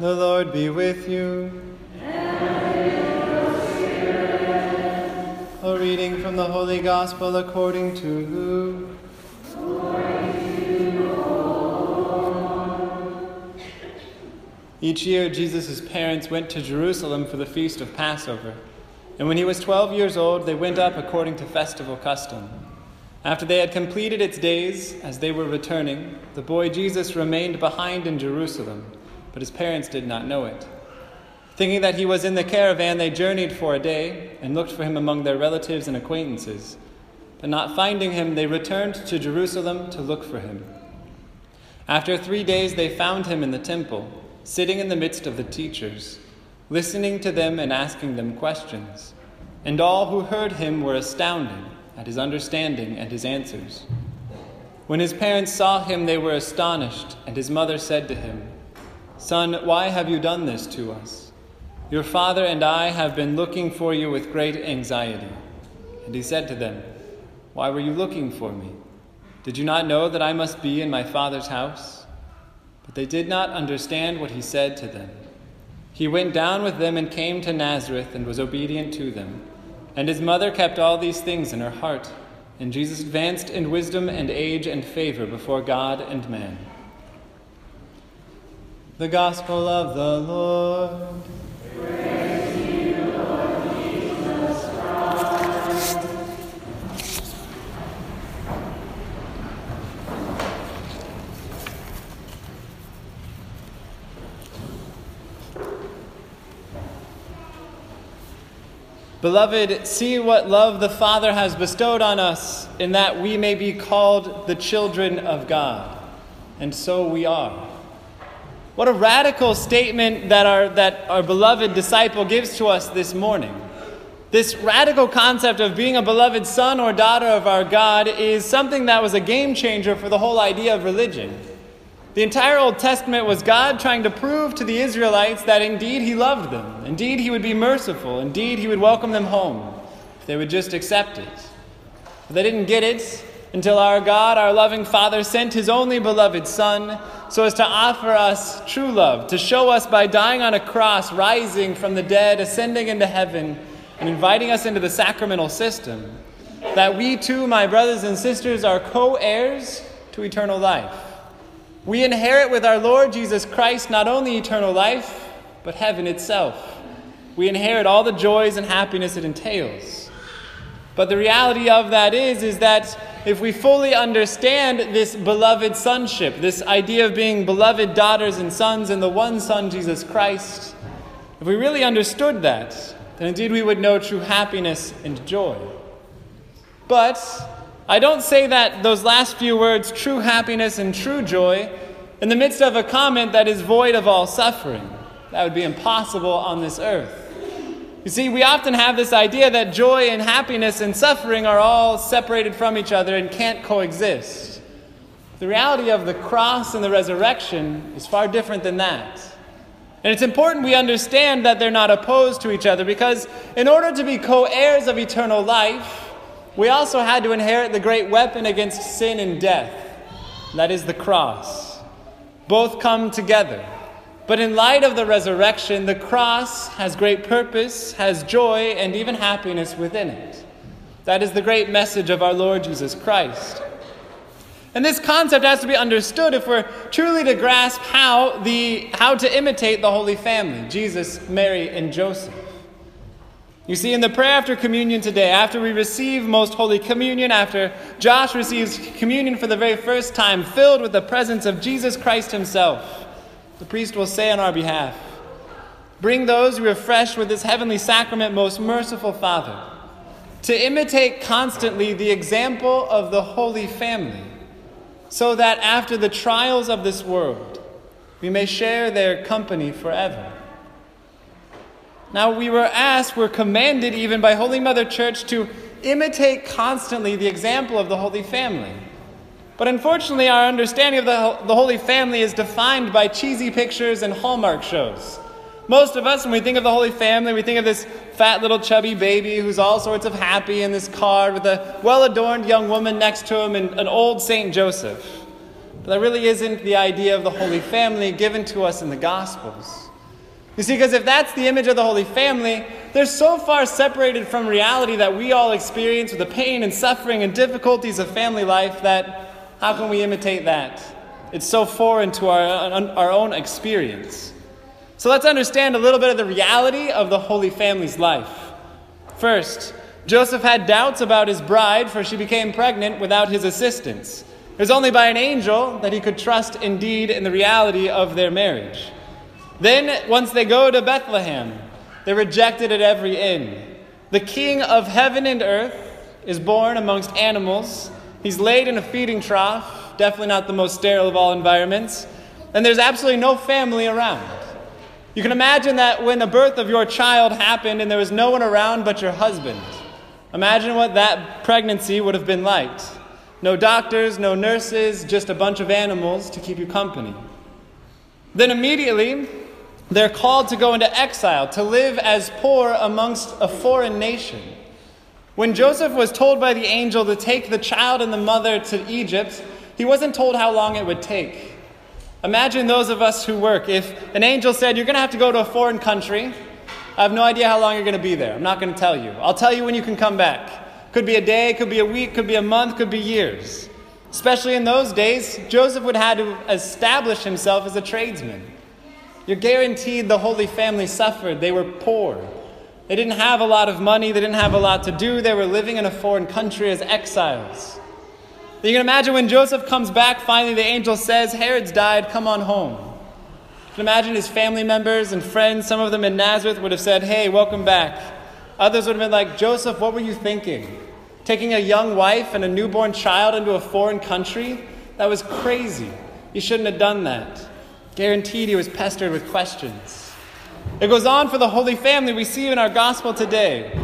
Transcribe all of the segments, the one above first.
The Lord be with you. And a reading from the Holy Gospel according to Luke. Each year, Jesus' parents went to Jerusalem for the feast of Passover. And when he was 12 years old, they went up according to festival custom. After they had completed its days, as they were returning, the boy Jesus remained behind in Jerusalem, but his parents did not know it. Thinking that he was in the caravan, they journeyed for a day and looked for him among their relatives and acquaintances. But not finding him, they returned to Jerusalem to look for him. After three days, they found him in the temple, sitting in the midst of the teachers, listening to them and asking them questions. And all who heard him were astounded at his understanding and his answers. When his parents saw him, they were astonished, and his mother said to him, Son, why have you done this to us? Your father and I have been looking for you with great anxiety. And he said to them, Why were you looking for me? Did you not know that I must be in my father's house? But they did not understand what he said to them. He went down with them and came to Nazareth and was obedient to them. And his mother kept all these things in her heart. And Jesus advanced in wisdom and age and favor before God and man. The Gospel of the Lord. Beloved, see what love the Father has bestowed on us, in that we may be called the children of God. And so we are. What a radical statement that our, that our beloved disciple gives to us this morning. This radical concept of being a beloved son or daughter of our God is something that was a game changer for the whole idea of religion. The entire Old Testament was God trying to prove to the Israelites that indeed He loved them, indeed He would be merciful, indeed He would welcome them home if they would just accept it. But they didn't get it until our God, our loving Father, sent His only beloved Son so as to offer us true love, to show us by dying on a cross, rising from the dead, ascending into heaven, and inviting us into the sacramental system, that we too, my brothers and sisters, are co heirs to eternal life. We inherit with our Lord Jesus Christ not only eternal life, but heaven itself. We inherit all the joys and happiness it entails. But the reality of that is, is that if we fully understand this beloved sonship, this idea of being beloved daughters and sons in the one Son, Jesus Christ, if we really understood that, then indeed we would know true happiness and joy. But I don't say that those last few words, true happiness and true joy, in the midst of a comment that is void of all suffering. That would be impossible on this earth. You see, we often have this idea that joy and happiness and suffering are all separated from each other and can't coexist. The reality of the cross and the resurrection is far different than that. And it's important we understand that they're not opposed to each other because, in order to be co heirs of eternal life, we also had to inherit the great weapon against sin and death. That is the cross. Both come together. But in light of the resurrection, the cross has great purpose, has joy, and even happiness within it. That is the great message of our Lord Jesus Christ. And this concept has to be understood if we're truly to grasp how, the, how to imitate the Holy Family Jesus, Mary, and Joseph. You see, in the prayer after communion today, after we receive Most Holy Communion, after Josh receives communion for the very first time, filled with the presence of Jesus Christ Himself, the priest will say on our behalf, Bring those who refreshed with this heavenly sacrament, most merciful Father, to imitate constantly the example of the Holy Family, so that after the trials of this world, we may share their company forever. Now, we were asked, we're commanded even by Holy Mother Church to imitate constantly the example of the Holy Family. But unfortunately, our understanding of the, the Holy Family is defined by cheesy pictures and Hallmark shows. Most of us, when we think of the Holy Family, we think of this fat little chubby baby who's all sorts of happy in this card with a well adorned young woman next to him and an old Saint Joseph. But that really isn't the idea of the Holy Family given to us in the Gospels. You see, because if that's the image of the Holy Family, they're so far separated from reality that we all experience with the pain and suffering and difficulties of family life that how can we imitate that? It's so foreign to our, our own experience. So let's understand a little bit of the reality of the Holy Family's life. First, Joseph had doubts about his bride, for she became pregnant without his assistance. It was only by an angel that he could trust indeed in the reality of their marriage. Then, once they go to Bethlehem, they're rejected at every inn. The king of heaven and earth is born amongst animals. He's laid in a feeding trough, definitely not the most sterile of all environments. And there's absolutely no family around. You can imagine that when the birth of your child happened and there was no one around but your husband. Imagine what that pregnancy would have been like. No doctors, no nurses, just a bunch of animals to keep you company. Then immediately, they're called to go into exile, to live as poor amongst a foreign nation. When Joseph was told by the angel to take the child and the mother to Egypt, he wasn't told how long it would take. Imagine those of us who work. If an angel said, You're going to have to go to a foreign country, I have no idea how long you're going to be there. I'm not going to tell you. I'll tell you when you can come back. Could be a day, could be a week, could be a month, could be years. Especially in those days, Joseph would have to establish himself as a tradesman. You're guaranteed the Holy Family suffered. They were poor. They didn't have a lot of money, they didn't have a lot to do. They were living in a foreign country as exiles. You can imagine when Joseph comes back, finally the angel says, Herod's died, come on home. You can imagine his family members and friends, some of them in Nazareth would have said, Hey, welcome back. Others would have been like, Joseph, what were you thinking? Taking a young wife and a newborn child into a foreign country? That was crazy. You shouldn't have done that. Guaranteed he was pestered with questions. It goes on for the Holy Family we see in our gospel today.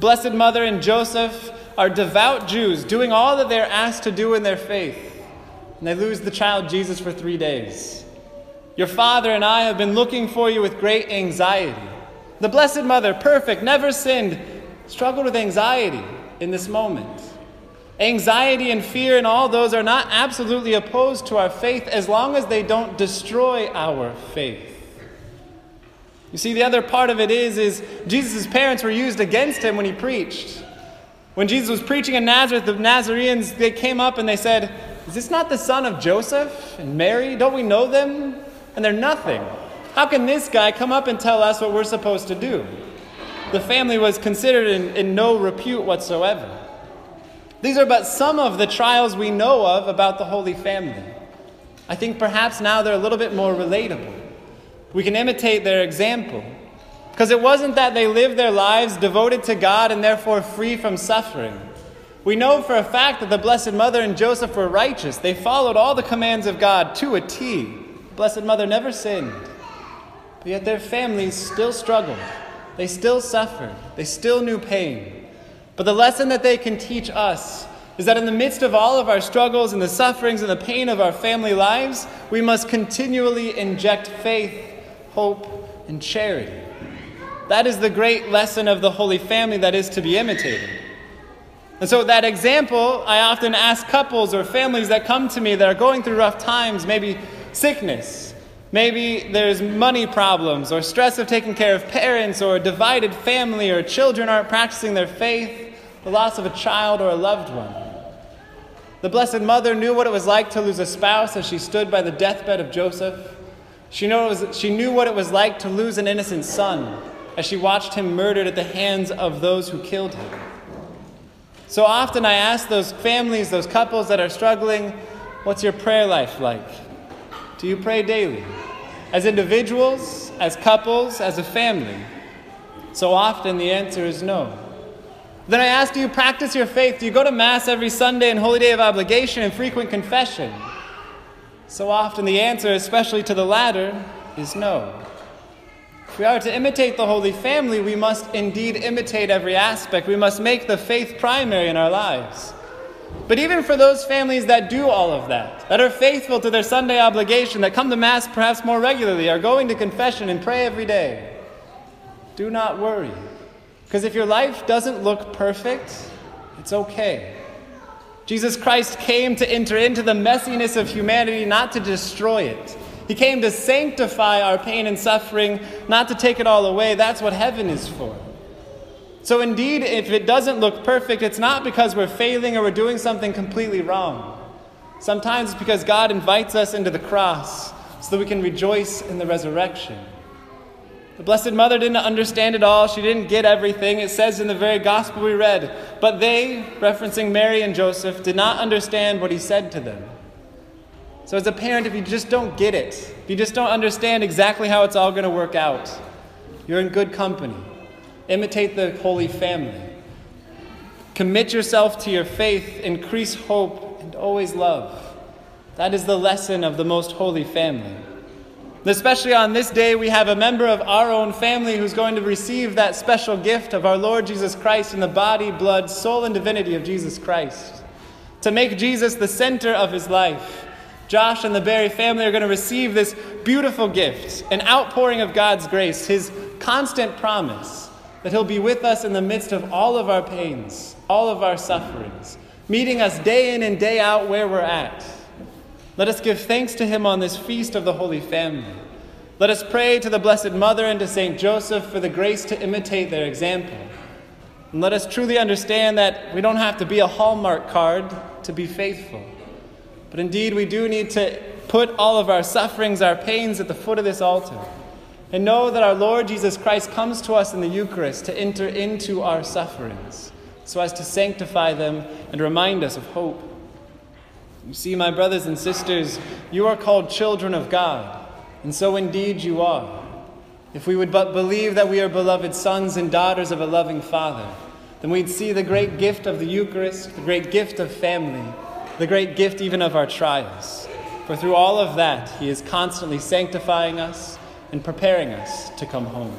Blessed Mother and Joseph are devout Jews doing all that they're asked to do in their faith, and they lose the child Jesus for three days. Your father and I have been looking for you with great anxiety. The Blessed Mother, perfect, never sinned, struggled with anxiety in this moment. Anxiety and fear and all those are not absolutely opposed to our faith as long as they don't destroy our faith. You see, the other part of it is, is Jesus' parents were used against him when he preached. When Jesus was preaching in Nazareth, the Nazareans, they came up and they said, Is this not the son of Joseph and Mary? Don't we know them? And they're nothing. How can this guy come up and tell us what we're supposed to do? The family was considered in, in no repute whatsoever. These are but some of the trials we know of about the Holy Family. I think perhaps now they're a little bit more relatable. We can imitate their example. Because it wasn't that they lived their lives devoted to God and therefore free from suffering. We know for a fact that the Blessed Mother and Joseph were righteous. They followed all the commands of God to a T. Blessed Mother never sinned. But yet their families still struggled. They still suffered. They still knew pain. But the lesson that they can teach us is that in the midst of all of our struggles and the sufferings and the pain of our family lives, we must continually inject faith, hope, and charity. That is the great lesson of the Holy Family that is to be imitated. And so, that example, I often ask couples or families that come to me that are going through rough times, maybe sickness, maybe there's money problems, or stress of taking care of parents, or a divided family, or children aren't practicing their faith, the loss of a child or a loved one. The Blessed Mother knew what it was like to lose a spouse as she stood by the deathbed of Joseph. She, knew, she knew what it was like to lose an innocent son as she watched him murdered at the hands of those who killed him. So often I ask those families, those couples that are struggling, what's your prayer life like? Do you pray daily? As individuals, as couples, as a family? So often the answer is no. Then I ask, do you practice your faith? Do you go to Mass every Sunday and Holy Day of Obligation and frequent confession? So often the answer, especially to the latter, is no. If we are to imitate the Holy Family, we must indeed imitate every aspect. We must make the faith primary in our lives. But even for those families that do all of that, that are faithful to their Sunday obligation, that come to Mass perhaps more regularly, are going to confession and pray every day, do not worry. Because if your life doesn't look perfect, it's okay. Jesus Christ came to enter into the messiness of humanity, not to destroy it. He came to sanctify our pain and suffering, not to take it all away. That's what heaven is for. So, indeed, if it doesn't look perfect, it's not because we're failing or we're doing something completely wrong. Sometimes it's because God invites us into the cross so that we can rejoice in the resurrection. The Blessed Mother didn't understand it all. She didn't get everything. It says in the very gospel we read. But they, referencing Mary and Joseph, did not understand what he said to them. So, as a parent, if you just don't get it, if you just don't understand exactly how it's all going to work out, you're in good company. Imitate the Holy Family. Commit yourself to your faith, increase hope, and always love. That is the lesson of the most holy family. Especially on this day, we have a member of our own family who's going to receive that special gift of our Lord Jesus Christ in the body, blood, soul, and divinity of Jesus Christ. To make Jesus the center of his life, Josh and the Barry family are going to receive this beautiful gift, an outpouring of God's grace, his constant promise that he'll be with us in the midst of all of our pains, all of our sufferings, meeting us day in and day out where we're at. Let us give thanks to him on this feast of the Holy Family. Let us pray to the Blessed Mother and to St. Joseph for the grace to imitate their example. And let us truly understand that we don't have to be a Hallmark card to be faithful. But indeed, we do need to put all of our sufferings, our pains at the foot of this altar. And know that our Lord Jesus Christ comes to us in the Eucharist to enter into our sufferings so as to sanctify them and remind us of hope. You see, my brothers and sisters, you are called children of God, and so indeed you are. If we would but believe that we are beloved sons and daughters of a loving Father, then we'd see the great gift of the Eucharist, the great gift of family, the great gift even of our trials. For through all of that, He is constantly sanctifying us and preparing us to come home.